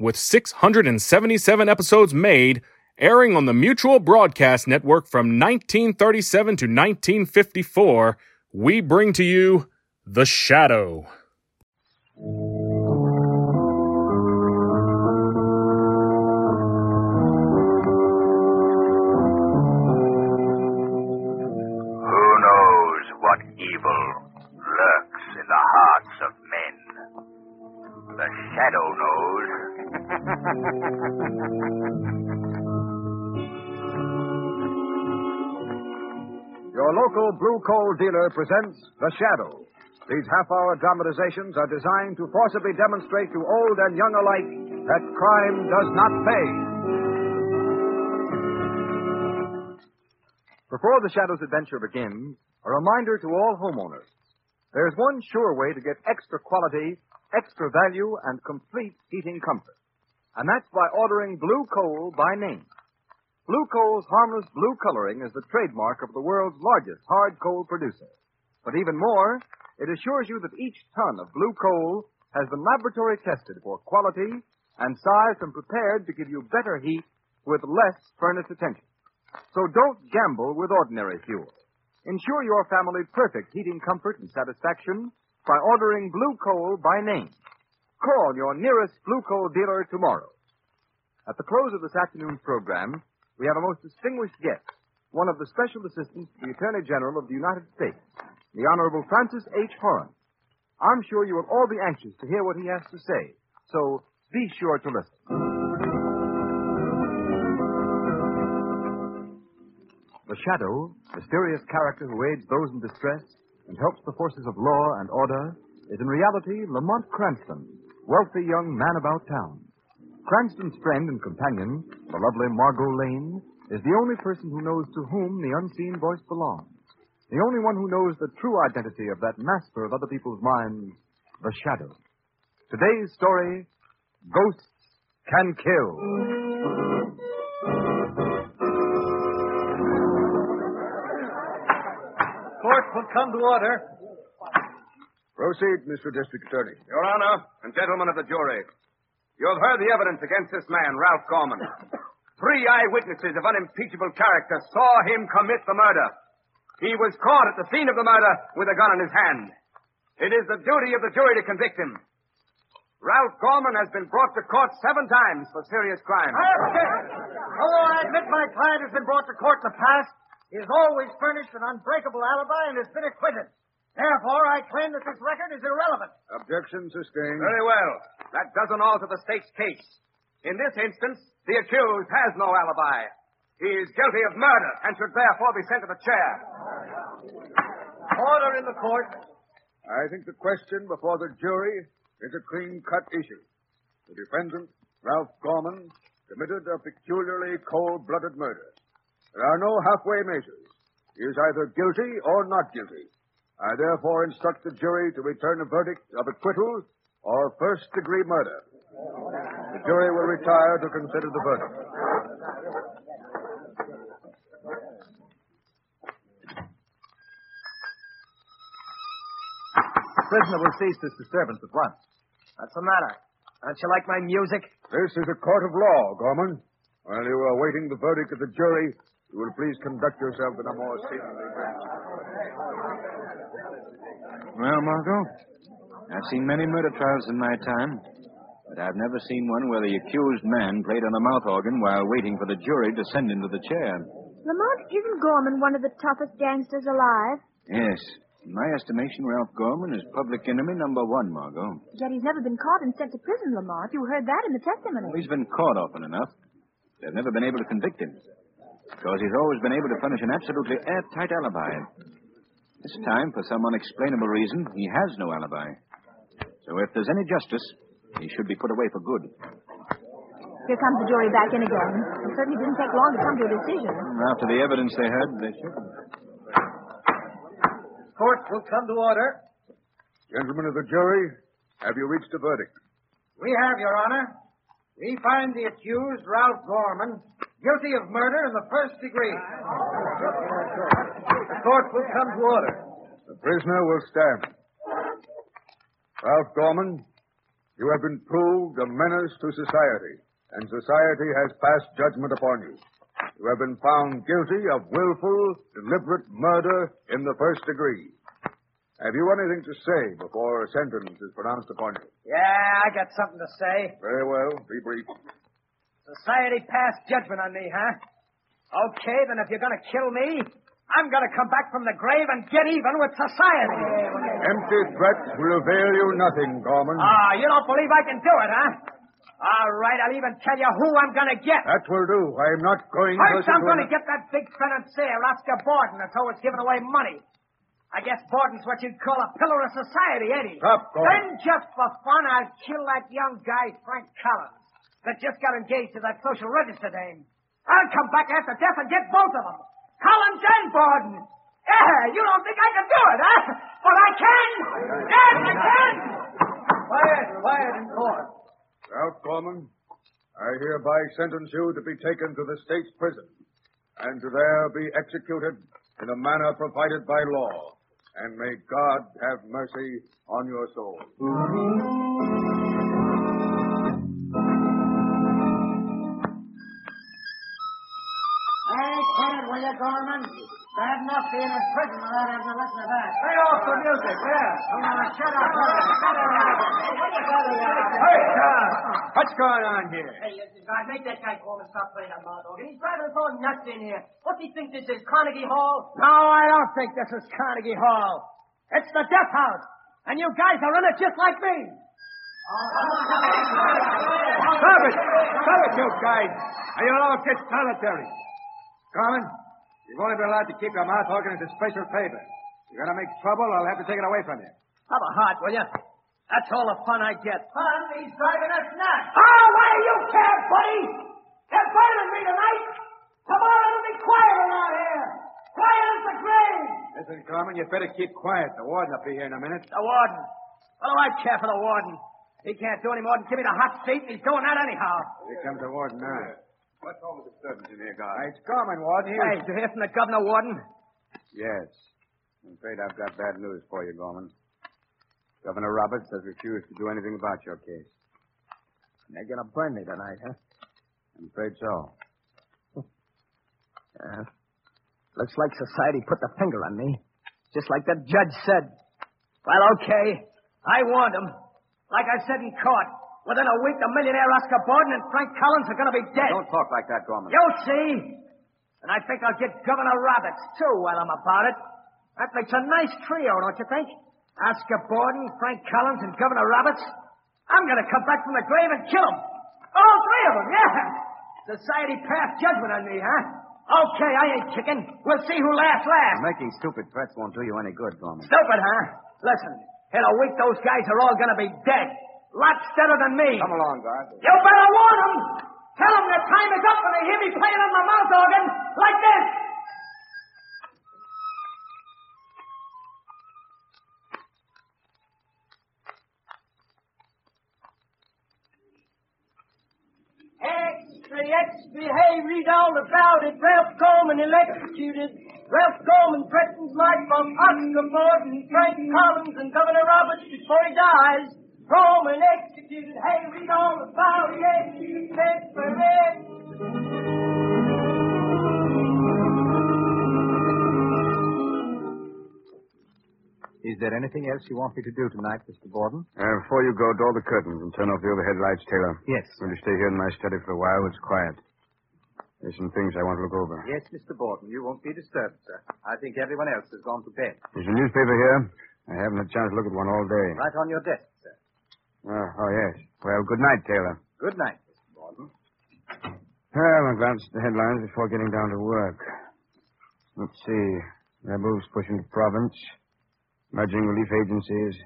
with 677 episodes made, airing on the Mutual Broadcast Network from 1937 to 1954, we bring to you The Shadow. Who knows what evil lurks in the hearts of men? The shadow Your local blue coal dealer presents The Shadow. These half hour dramatizations are designed to forcibly demonstrate to old and young alike that crime does not pay. Before The Shadow's adventure begins, a reminder to all homeowners there's one sure way to get extra quality, extra value, and complete heating comfort. And that's by ordering blue coal by name. Blue Coal's harmless blue coloring is the trademark of the world's largest hard coal producer. But even more, it assures you that each ton of blue coal has been laboratory tested for quality and sized and prepared to give you better heat with less furnace attention. So don't gamble with ordinary fuel. Ensure your family perfect heating comfort and satisfaction by ordering blue coal by name. Call your nearest blue coal dealer tomorrow. At the close of this afternoon's program, we have a most distinguished guest, one of the special assistants to the Attorney General of the United States, the Honorable Francis H. Horan. I'm sure you will all be anxious to hear what he has to say, so be sure to listen. The Shadow, mysterious character who aids those in distress and helps the forces of law and order, is in reality Lamont Cranston, wealthy young man about town. Cranston's friend and companion, the lovely Margot Lane, is the only person who knows to whom the unseen voice belongs. The only one who knows the true identity of that master of other people's minds, the Shadow. Today's story Ghosts Can Kill. Court will come to order. Proceed, Mr. District Attorney. Your Honor and gentlemen of the jury, you have heard the evidence against this man, Ralph Gorman. Three eyewitnesses of unimpeachable character saw him commit the murder. He was caught at the scene of the murder with a gun in his hand. It is the duty of the jury to convict him. Ralph Gorman has been brought to court seven times for serious crimes. Although I admit my client has been brought to court in the past, he has always furnished an unbreakable alibi and has been acquitted. Therefore, I claim that this record is irrelevant. Objection sustained. Very well. That doesn't alter the state's case. In this instance, the accused has no alibi. He is guilty of murder and should therefore be sent to the chair. Order in the court. I think the question before the jury is a clean cut issue. The defendant, Ralph Gorman, committed a peculiarly cold blooded murder. There are no halfway measures. He is either guilty or not guilty. I therefore instruct the jury to return a verdict of acquittal or first degree murder. The jury will retire to consider the verdict. The prisoner will cease this disturbance at once. What's the matter? Don't you like my music? This is a court of law, Gorman. While you are awaiting the verdict of the jury, you will please conduct yourself in a more seemly manner. Well, Margot, I've seen many murder trials in my time, but I've never seen one where the accused man played on a mouth organ while waiting for the jury to send him to the chair. Lamont, isn't Gorman one of the toughest gangsters alive? Yes. In my estimation, Ralph Gorman is public enemy number one, Margot. Yet he's never been caught and sent to prison, Lamont. You heard that in the testimony. Oh, he's been caught often enough. They've never been able to convict him. Because he's always been able to furnish an absolutely airtight alibi. This time, for some unexplainable reason, he has no alibi. So if there's any justice, he should be put away for good. Here comes the jury back in again. It certainly didn't take long to come to a decision. After the evidence they had, they should. Court will come to order. Gentlemen of the jury, have you reached a verdict? We have, Your Honor. We find the accused, Ralph Gorman, guilty of murder in the first degree. The court will come to order. The prisoner will stand. Ralph Gorman, you have been proved a menace to society, and society has passed judgment upon you. You have been found guilty of willful, deliberate murder in the first degree. Have you anything to say before a sentence is pronounced upon you? Yeah, I got something to say. Very well. Be brief. Society passed judgment on me, huh? Okay, then if you're going to kill me, I'm going to come back from the grave and get even with society. Empty threats will avail you nothing, Gorman. Ah, you don't believe I can do it, huh? All right, I'll even tell you who I'm going to get. That will do. I am not going First, to... I'm going to get that big financier, Oscar Borden, that's always giving away money. I guess Borden's what you'd call a pillar of society, ain't he? Stop, Gorman. Then, just for fun, I'll kill that young guy, Frank Collins, that just got engaged to that social register dame. I'll come back after death and get both of them. Collins and Borden. Yeah, you don't think I can do it, huh? But I can! Yes, I can! Quiet, quiet in court. Ralph Gorman, I hereby sentence you to be taken to the state's prison and to there be executed in a manner provided by law. And may God have mercy on your soul. Quit it, will you, Gorman? Bad enough being in prison without having to listen to that. Stay off the music, yeah. Now, shut up. Shut up. Hey, Tom! What's going on here? Hey, listen, God, make that guy Gorman stop playing that mouth organ. He's driving us all nuts in here. What's he think this is, Carnegie Hall? No, I don't think this is Carnegie Hall. It's the death house. And you guys are in it just like me. Stop it! Stop it, you guys! Or you'll all get solitary. Gorman, you've only been allowed to keep your mouth organ as a special favor. You're going to make trouble, I'll have to take it away from you. Have a heart, will you? That's all the fun I get. Fun? He's driving us nuts. Oh, why do you care, buddy? They're burning me tonight. Tomorrow it'll be quiet around here. Quiet as the grave. Listen, Gorman, you better keep quiet. The warden will be here in a minute. The warden. What do I care for the warden? He can't do any more than give me the hot seat, and he's doing that anyhow. Here comes the warden now. What's all the disturbance in here, guard? It's Gorman, Warden. Hey, did you hear from the governor, warden? Yes. I'm afraid I've got bad news for you, Gorman. Governor Roberts has refused to do anything about your case. They're going to burn me tonight, huh? I'm afraid so. Yeah. Looks like society put the finger on me. Just like that judge said. Well, okay. I warned him. Like I said in court, within a week, the millionaire Oscar Borden and Frank Collins are going to be dead. Don't talk like that, Gorman. You'll see. And I think I'll get Governor Roberts, too, while I'm about it. That makes a nice trio, don't you think? Oscar Borden, Frank Collins, and Governor Roberts. I'm going to come back from the grave and kill them. All three of them, yeah. Society passed judgment on me, huh? Okay, I ain't chicken. We'll see who laughs last. Making stupid threats won't do you any good, Gorman. Stupid, huh? Listen, in a week those guys are all going to be dead. Lots better than me. Come along, guard. You better warn them. Tell them the time is up when they hear me playing on my mouth organ like this. Extra, extra, hey, read all about it. Ralph Gorman electrocuted. Ralph Gorman threatens life from Oscar Borden, Frank Collins, and Governor Roberts before he dies. Gorman executed. Hey, read all about it. Extra, for it. Is there anything else you want me to do tonight, Mr. Borden? Uh, before you go, draw the curtains and turn off the overhead lights, Taylor. Yes. I'm stay here in my study for a while. It's quiet. There's some things I want to look over. Yes, Mr. Borden. You won't be disturbed, sir. I think everyone else has gone to bed. There's a newspaper here. I haven't had a chance to look at one all day. Right on your desk, sir. Oh, yes. Well, good night, Taylor. Good night, Mr. Borden. Well, I glanced at the headlines before getting down to work. Let's see. Rebels pushing into province. Merging relief agencies.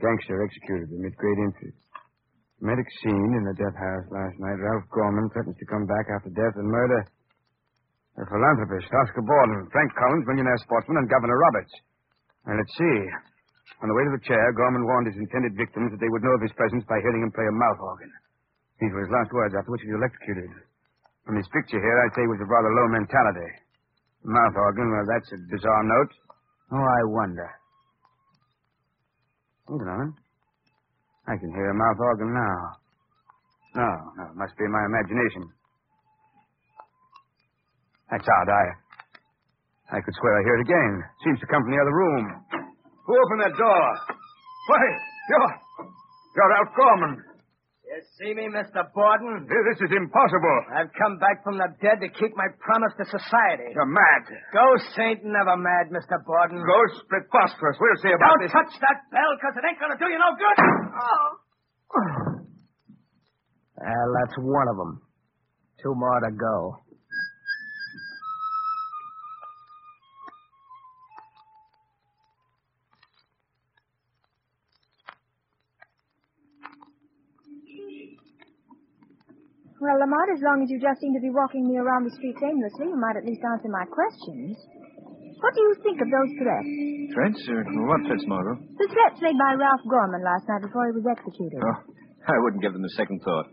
Gangster executed amid great interest. Medic seen in the death house last night. Ralph Gorman threatens to come back after death and murder. The philanthropist, Oscar Borden, Frank Collins, millionaire sportsman, and Governor Roberts. Now, let's see. On the way to the chair, Gorman warned his intended victims that they would know of his presence by hearing him play a mouth organ. These were his last words, after which he was electrocuted. From his picture here, I'd say he was of rather low mentality. Mouth organ, well, that's a bizarre note. Oh, I wonder. Hold on. I can hear a mouth organ now. No, no, it must be my imagination. That's odd. I, I could swear I hear it again. Seems to come from the other room. Who opened that door? Why, you're, you're Ralph Gorman. You see me, Mr. Borden? This is impossible. I've come back from the dead to keep my promise to society. You're mad. Ghosts ain't never mad, Mr. Borden. Ghosts preposterous. We'll see about it. Don't this. touch that bell, because it ain't going to do you no good. Oh. Well, that's one of them. Two more to go. Well, Lamont, as long as you just seem to be walking me around the streets aimlessly, you might at least answer my questions. What do you think of those threats? Threats? Uh, what threats, Margot? The threats made by Ralph Gorman last night before he was executed. Oh, I wouldn't give them a second thought.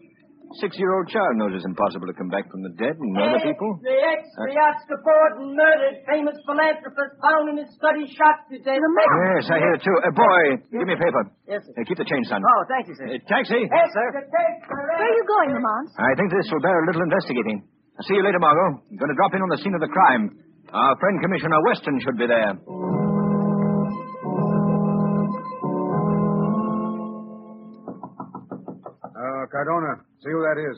Six-year-old child knows it's impossible to come back from the dead and murder people. The ex-the Oscar Borden murdered famous philanthropist found in his study shot to death. Yes, I hear it too. Uh, boy, give me a paper. Yes, sir. Uh, keep the change, son. Oh, thank you, sir. Uh, taxi. Yes, sir. Where are you going, Lamont? I think this will bear a little investigating. I'll see you later, Margot. I'm going to drop in on the scene of the crime. Our friend Commissioner Weston should be there. Cardona, see who that is.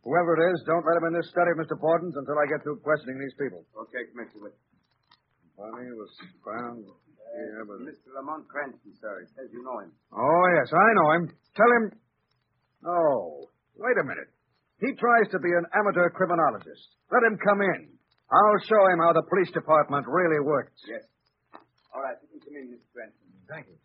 Whoever it is, don't let him in this study Mr. Borden's until I get through questioning these people. Okay, Commissioner. Funny was found here, but... Mr. Lamont Cranston, sir. He says you know him. Oh, yes, I know him. Tell him... Oh, wait a minute. He tries to be an amateur criminologist. Let him come in. I'll show him how the police department really works. Yes. All right, you can come in, Mr. Cranston. Thank you.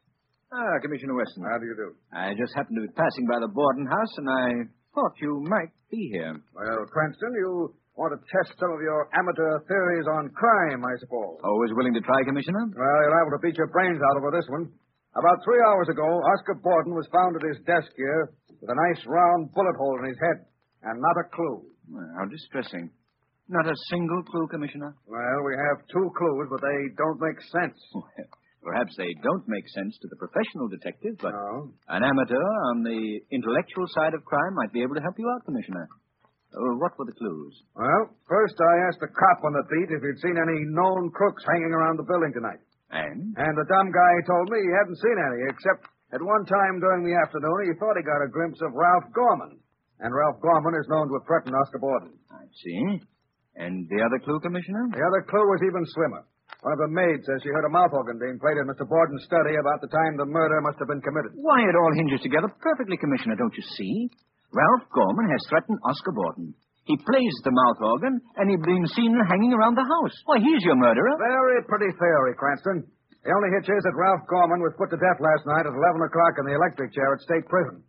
Ah, Commissioner Weston. How do you do? I just happened to be passing by the Borden house, and I thought you might be here. Well, Cranston, you want to test some of your amateur theories on crime, I suppose. Always willing to try, Commissioner? Well, you're liable to beat your brains out over this one. About three hours ago, Oscar Borden was found at his desk here with a nice round bullet hole in his head, and not a clue. Well, how distressing. Not a single clue, Commissioner? Well, we have two clues, but they don't make sense. Well, perhaps they don't make sense to the professional detective, but No. an amateur on the intellectual side of crime might be able to help you out, Commissioner. Uh, what were the clues? Well, first I asked the cop on the beat if he'd seen any known crooks hanging around the building tonight. And? And the dumb guy told me he hadn't seen any, except at one time during the afternoon he thought he got a glimpse of Ralph Gorman. And Ralph Gorman is known to have threatened Oscar Borden. I see. And the other clue, Commissioner? The other clue was even slimmer. One of the maids says she heard a mouth organ being played in Mr. Borden's study about the time the murder must have been committed. Why, it all hinges together perfectly, Commissioner, don't you see? Ralph Gorman has threatened Oscar Borden. He plays the mouth organ, and he's been seen hanging around the house. Why, he's your murderer. Very pretty theory, Cranston. The only hitch is that Ralph Gorman was put to death last night at 11 o'clock in the electric chair at State Prison.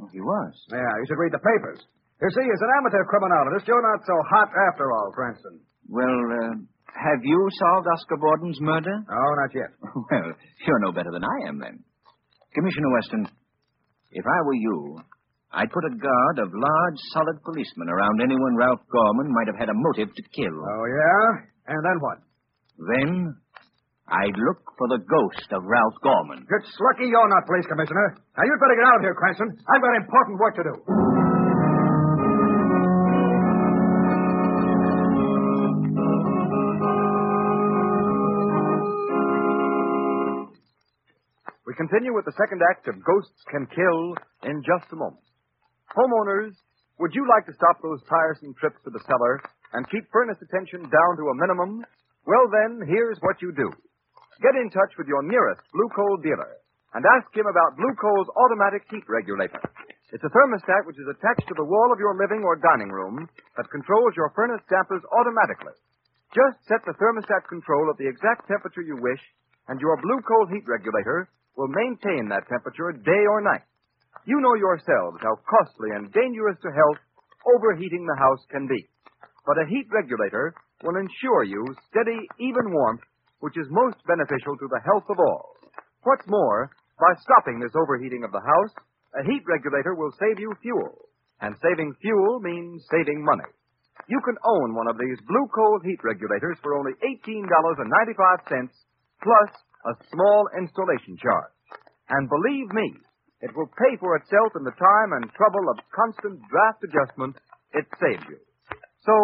Oh, he was. Yeah, you should read the papers. You see, he's an amateur criminologist, you're not so hot after all, Cranston. Well, uh, have you solved Oscar Borden's murder? Oh, not yet. Well, you're no better than I am, then. Commissioner Weston, if I were you, I'd put a guard of large, solid policemen around anyone Ralph Gorman might have had a motive to kill. Oh, yeah? And then what? Then I'd look for the ghost of Ralph Gorman. It's lucky you're not police commissioner. Now, you'd better get out of here, Cranston. I've got important work to do. We continue with the second act of Ghosts Can Kill in just a moment. Homeowners, would you like to stop those tiresome trips to the cellar and keep furnace attention down to a minimum? Well, then, here's what you do. Get in touch with your nearest Blue Coal dealer and ask him about Blue Coal's automatic heat regulator. It's a thermostat which is attached to the wall of your living or dining room that controls your furnace dampers automatically. Just set the thermostat control at the exact temperature you wish, and your Blue Coal heat regulator will maintain that temperature day or night. You know yourselves how costly and dangerous to health overheating the house can be. But a heat regulator will ensure you steady, even warmth, which is most beneficial to the health of all. What's more, by stopping this overheating of the house, a heat regulator will save you fuel. And saving fuel means saving money. You can own one of these blue coal heat regulators for only $18.95 plus a small installation charge. And believe me, it will pay for itself in the time and trouble of constant draft adjustment it saves you. So,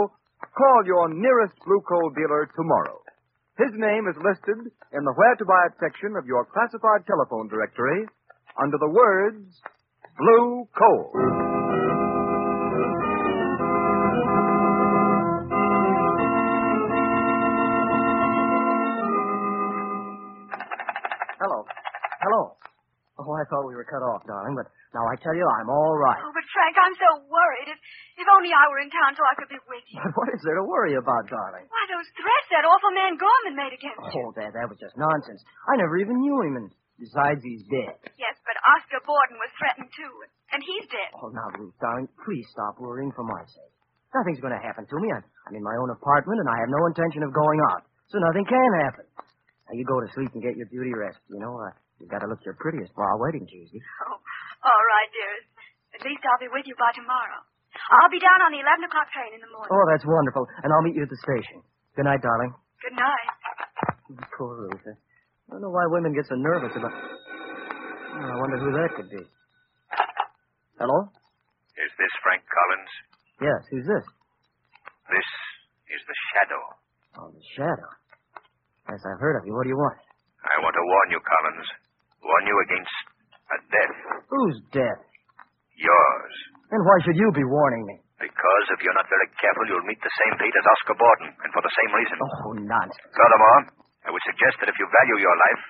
call your nearest blue coal dealer tomorrow. His name is listed in the Where to Buy It section of your classified telephone directory under the words Blue Coal. Thought we were cut off, darling, but now I tell you, I'm all right. Oh, but Frank, I'm so worried. If, if only I were in town so I could be with you. But what is there to worry about, darling? Why, those threats that awful man Gorman made against you. Oh, that, that was just nonsense. I never even knew him, and besides, he's dead. Yes, but Oscar Borden was threatened too, and he's dead. Oh, now, Ruth, darling, please stop worrying for my sake. Nothing's going to happen to me. I'm, I'm in my own apartment, and I have no intention of going out, so nothing can happen. Now, you go to sleep and get your beauty rest. You know, uh, you've got to look your prettiest for our wedding Tuesday. Oh, all right, dearest. At least I'll be with you by tomorrow. I'll be down on the 11 o'clock train in the morning. Oh, that's wonderful, and I'll meet you at the station. Good night, darling. Good night. Poor Ruth. I don't know why women get so nervous about. Oh, I wonder who that could be. Hello? Is this Frank Collins? Yes, who's this? This is the Shadow. Oh, the shadow. Yes, I've heard of you. What do you want? I want to warn you, Collins. Warn you against a death. Whose death? Yours. And why should you be warning me? Because if you're not very careful, you'll meet the same fate as Oscar Borden, and for the same reason. Oh, nonsense. Furthermore, I would suggest that if you value your life,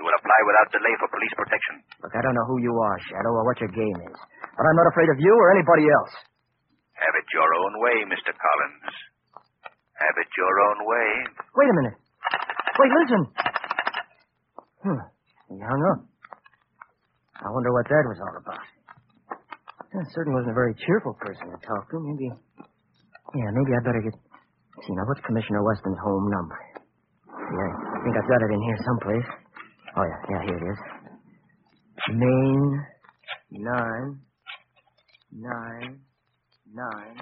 you will apply without delay for police protection. Look, I don't know who you are, Shadow, or what your game is. But I'm not afraid of you or anybody else. Have it your own way, Mr. Collins. Have it your own way. Wait a minute. Wait, listen. Hmm. He hung up. I wonder what that was all about. Yeah, certainly wasn't a very cheerful person to talk to. Maybe. Yeah, maybe I'd better get. See, now, what's Commissioner Weston's home number? Yeah, I think I've got it in here someplace. Oh, yeah, yeah, here it is. Main nine nine nine.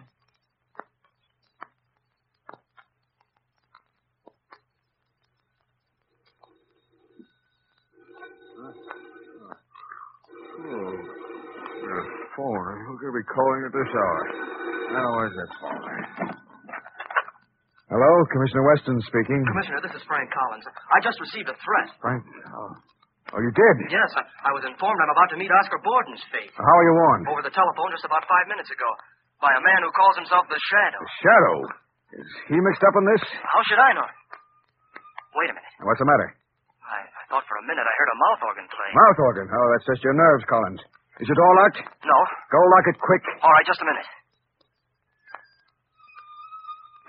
Oh. Uh, phone. Who could be calling at this hour? Now, where's that phone? Hello, Commissioner Weston speaking. Commissioner, this is Frank Collins. I just received a threat. Frank. Oh, oh you did? Yes, I, I was informed I'm about to meet Oscar Borden's fate. How are you warned? Over the telephone just about five minutes ago. By a man who calls himself the Shadow. The Shadow. Is he mixed up in this? How should I know? Wait a minute. What's the matter? I, I thought for a minute I heard a mouth organ playing. Mouth organ. Oh, that's just your nerves, Collins. Is it all locked? No. Go lock it quick. All right, just a minute.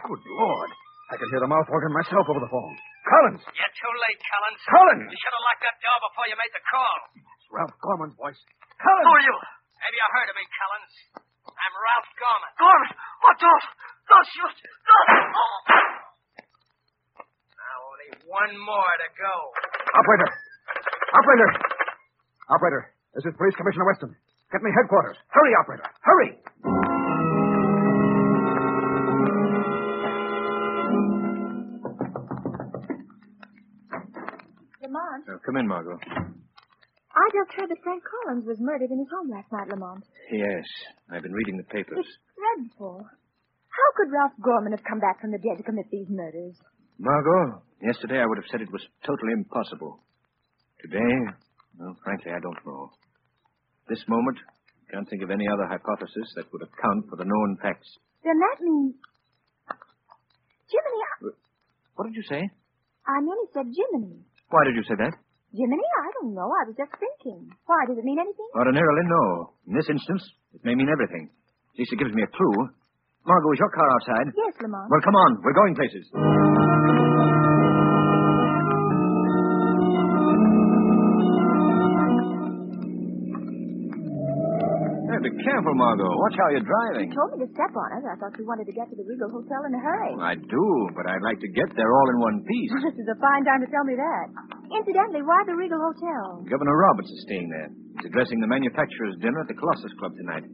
Good Lord. I can hear the mouth organ myself over the phone. Collins! You're too late, Collins. Collins! You should have locked that door before you made the call. It's Ralph Gorman's voice. Collins! Who are you? Maybe you heard of me, Collins. I'm Ralph Gorman. Gorman! What? Don't! Don't shoot! Don't! Oh. Now only one more to go. Operator! Operator! Operator, this is Police Commissioner Weston. Get me headquarters. Hurry, operator. Hurry! Lamont, Uh, come in, Margot. I just heard that Frank Collins was murdered in his home last night, Lamont. Yes, I've been reading the papers. It's dreadful. How could Ralph Gorman have come back from the dead to commit these murders? Margot, yesterday I would have said it was totally impossible. Today, well, frankly, I don't know. This moment, I can't think of any other hypothesis that would account for the known facts. Then that means. Jiminy, I, What did you say? I nearly said Jiminy. Why did you say that? Jiminy? I don't know. I was just thinking. Why? Does it mean anything? Ordinarily, no. In this instance, it may mean everything. At least it gives me a clue. Margot, is your car outside? Yes, Lamont. Well, come on. We're going places. Be careful, Margot. Watch how you're driving. You told me to step on it. I thought you wanted to get to the Regal Hotel in a hurry. I do, but I'd like to get there all in one piece. this is a fine time to tell me that. Incidentally, why the Regal Hotel? Governor Roberts is staying there. He's addressing the manufacturers' dinner at the Colossus Club tonight.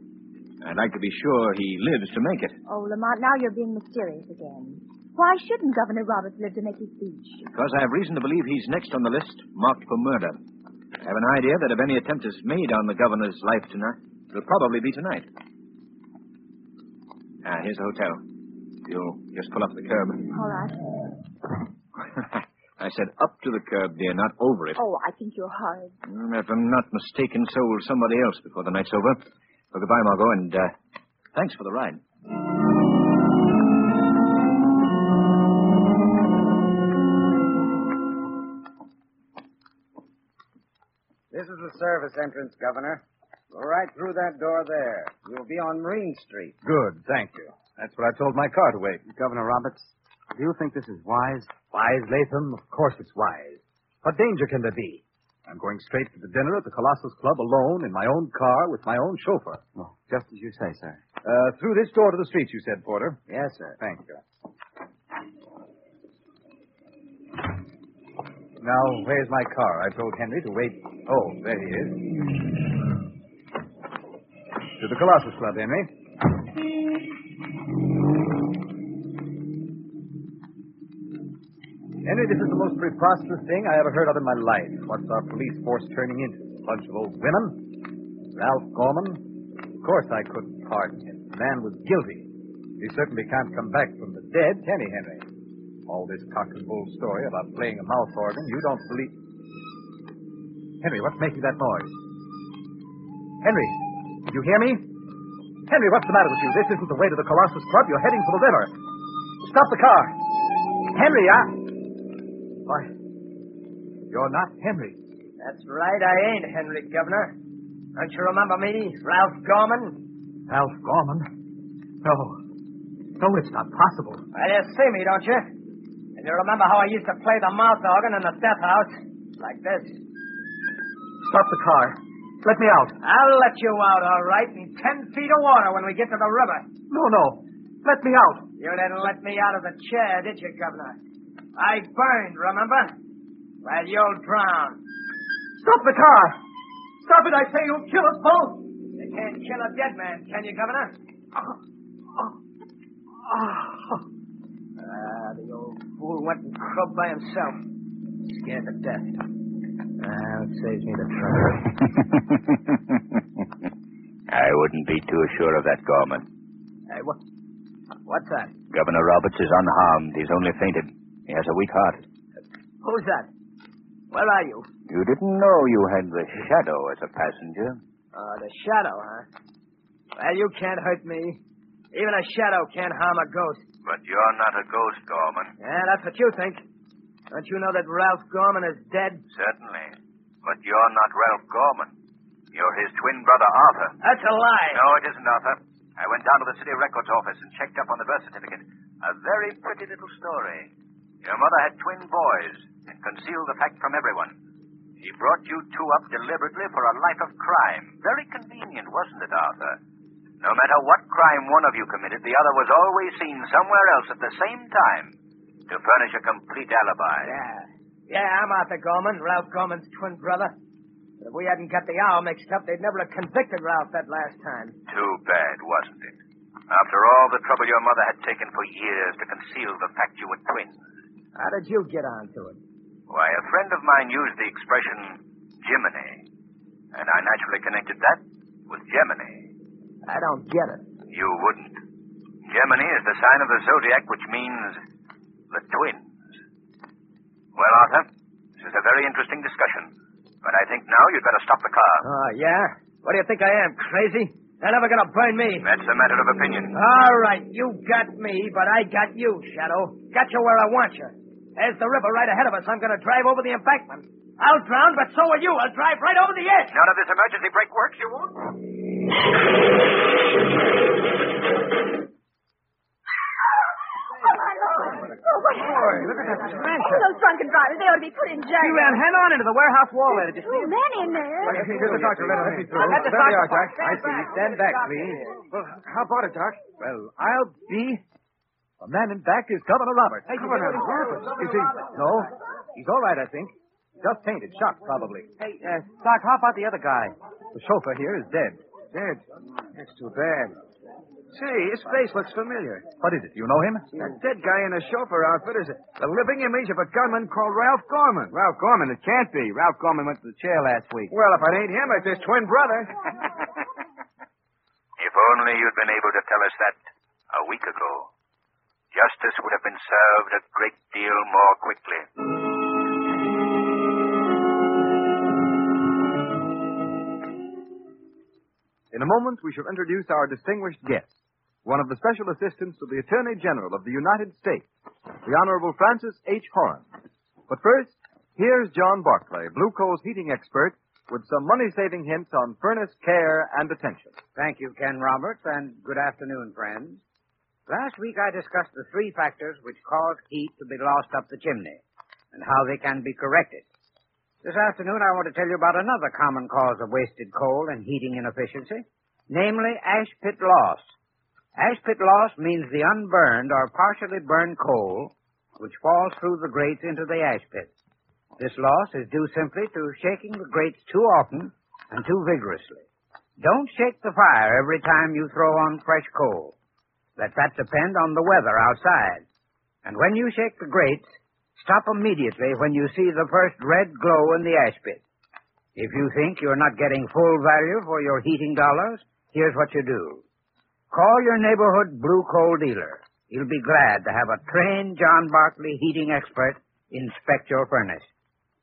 I'd like to be sure he lives to make it. Oh, Lamont, now you're being mysterious again. Why shouldn't Governor Roberts live to make his speech? Because I have reason to believe he's next on the list, marked for murder. I have an idea that if any attempt is made on the governor's life tonight, it'll probably be tonight. Ah, here's the hotel. You'll just pull up the curb. All right. I said up to the curb, dear, not over it. Oh, I think you're horrid. Mm, If I'm not mistaken, so will somebody else before the night's over. Well, goodbye, Margot, and uh, thanks for the ride. This is the service entrance, Governor. Go right through that door there. You'll be on Marine Street. Good, thank you. That's what I told my car to wait. Governor Roberts, do you think this is wise? Wise, Latham? Of course it's wise. What danger can there be? I'm going straight to the dinner at the Colossus Club alone in my own car with my own chauffeur. Oh, just as you say, sir. Uh, through this door to the street, you said, Porter? Yes, sir. Thank you. Now, where's my car? I told Henry to wait. Oh, there he is. To the Colossus Club, Henry. Eh? Henry, this is the most preposterous thing I ever heard of in my life. What's our police force turning into? A bunch of old women? Ralph Gorman? Of course I couldn't pardon him. The man was guilty. He certainly can't come back from the dead, can he, Henry? All this cock and bull story about playing a mouth organ, you don't believe. Henry, what's making that noise? Henry, you hear me? Henry, what's the matter with you? This isn't the way to the Colossus Club. You're heading for the river. Stop the car. Henry, I. Why? You're not Henry. That's right, I ain't Henry, Governor. Don't you remember me, Ralph Gorman? Ralph Gorman? No. No, it's not possible. Well, you see me, don't you? And you remember how I used to play the mouth organ in the death house? Like this. Stop the car. Let me out. I'll let you out, all right, in ten feet of water when we get to the river. No, no. Let me out. You didn't let me out of the chair, did you, Governor? I burned, remember? Well, you'll drown. Stop the car. Stop it, I say. You'll kill us both. You can't kill a dead man, can you, Governor? Ah, the old fool went and croaked by himself. Scared to death. Ah, it saves me the trouble. I wouldn't be too sure of that, Gorman. Hey, what? What's that? Governor Roberts is unharmed. He's only fainted. He has a weak heart. Who's that? Where are you? You didn't know you had the shadow as a passenger. Uh, the shadow, huh? Well, you can't hurt me. Even a shadow can't harm a ghost. But you're not a ghost, Gorman. Yeah, that's what you think. Don't you know that Ralph Gorman is dead? Certainly. But you're not Ralph Gorman. You're his twin brother, Arthur. That's a lie. No, it isn't, Arthur. I went down to the city records office and checked up on the birth certificate. A very pretty little story. Your mother had twin boys and concealed the fact from everyone. She brought you two up deliberately for a life of crime. Very convenient, wasn't it, Arthur? No matter what crime one of you committed, the other was always seen somewhere else at the same time to furnish a complete alibi. Yeah. Yeah, I'm Arthur Gorman, Ralph Gorman's twin brother. But if we hadn't got the hour mixed up, they'd never have convicted Ralph that last time. Too bad, wasn't it? After all the trouble your mother had taken for years to conceal the fact you were twins. How did you get onto it? Why, a friend of mine used the expression Jiminy, and I naturally connected that with Gemini. I don't get it. You wouldn't. Gemini is the sign of the zodiac, which means the twins. Well, Arthur, this is a very interesting discussion, but I think now you'd better stop the car. Oh, yeah? What do you think I am, crazy? They're never gonna burn me. That's a matter of opinion. All right, you got me, but I got you, Shadow. Got you where I want you. There's the river right ahead of us. I'm gonna drive over the embankment. I'll drown, but so will you. I'll drive right over the edge. None of this emergency brake works, you won't? my Lord. Oh, what Boy, look at that smash. Oh, those drunken drivers, they ought to be put in jail. He ran head on into the warehouse wall there. Did you see Two men in there. Here's the doctor. Let him through. Let the there we are, doctor- Doc. I see. Stand back, please. Well, how about it, Doc? Well, I'll be. The man in back is Governor Roberts. Hey, Governor Roberts. Is he? No. He's all right, I think. Just fainted. Shocked, probably. Hey, uh, Doc, how about the other guy? The chauffeur here is dead. Dead? That's too bad. Say, his face looks familiar. What is it? You know him? That dead guy in the chauffeur outfit is the living image of a gunman called Ralph Gorman. Ralph Gorman, it can't be. Ralph Gorman went to the chair last week. Well, if it ain't him, it's his twin brother. If only you'd been able to tell us that a week ago. Justice would have been served a great deal more quickly. In a moment, we shall introduce our distinguished guest, one of the special assistants to the Attorney General of the United States, the Honorable Francis H. Horan. But first, here's John Barclay, Blue Coal's heating expert, with some money-saving hints on furnace care and attention. Thank you, Ken Roberts, and good afternoon, friends. Last week I discussed the three factors which cause heat to be lost up the chimney and how they can be corrected. This afternoon I want to tell you about another common cause of wasted coal and heating inefficiency, namely ash pit loss. Ash pit loss means the unburned or partially burned coal which falls through the grates into the ash pit. This loss is due simply to shaking the grates too often and too vigorously. Don't shake the fire every time you throw on fresh coal. Let that depend on the weather outside. And when you shake the grates, stop immediately when you see the first red glow in the ash pit. If you think you're not getting full value for your heating dollars, here's what you do. Call your neighborhood blue coal dealer. He'll be glad to have a trained John Barclay heating expert inspect your furnace.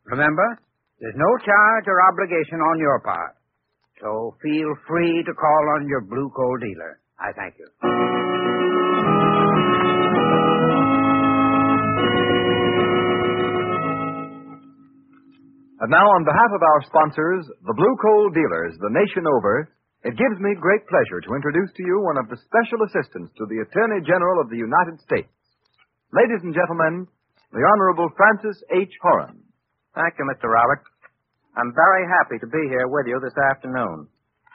Remember, there's no charge or obligation on your part. So feel free to call on your blue coal dealer. I thank you. And now, on behalf of our sponsors, the Blue Coal Dealers, the nation over, it gives me great pleasure to introduce to you one of the special assistants to the Attorney General of the United States. Ladies and gentlemen, the Honorable Francis H. Horan. Thank you, Mr. Robert. I'm very happy to be here with you this afternoon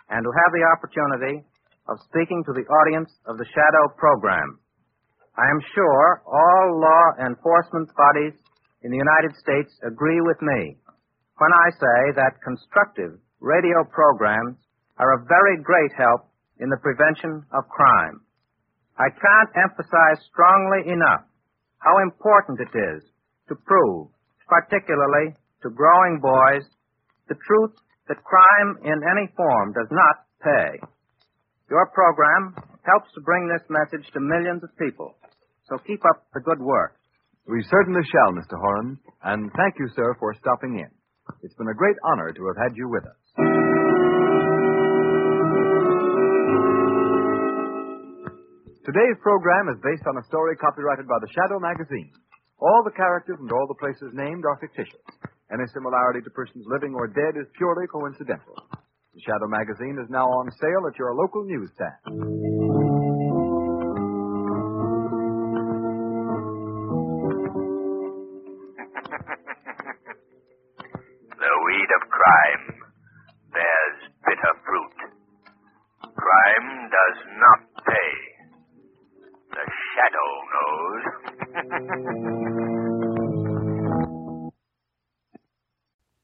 and to have the opportunity of speaking to the audience of the Shadow program. I am sure all law enforcement bodies in the United States agree with me when I say that constructive radio programs are a very great help in the prevention of crime. I can't emphasize strongly enough how important it is to prove, particularly to growing boys, the truth that crime in any form does not pay. Your program helps to bring this message to millions of people. So keep up the good work. We certainly shall, Mr. Horan, and thank you, sir, for stopping in. It's been a great honor to have had you with us. Today's program is based on a story copyrighted by the Shadow magazine. All the characters and all the places named are fictitious. Any similarity to persons living or dead is purely coincidental. The Shadow magazine is now on sale at your local newsstand.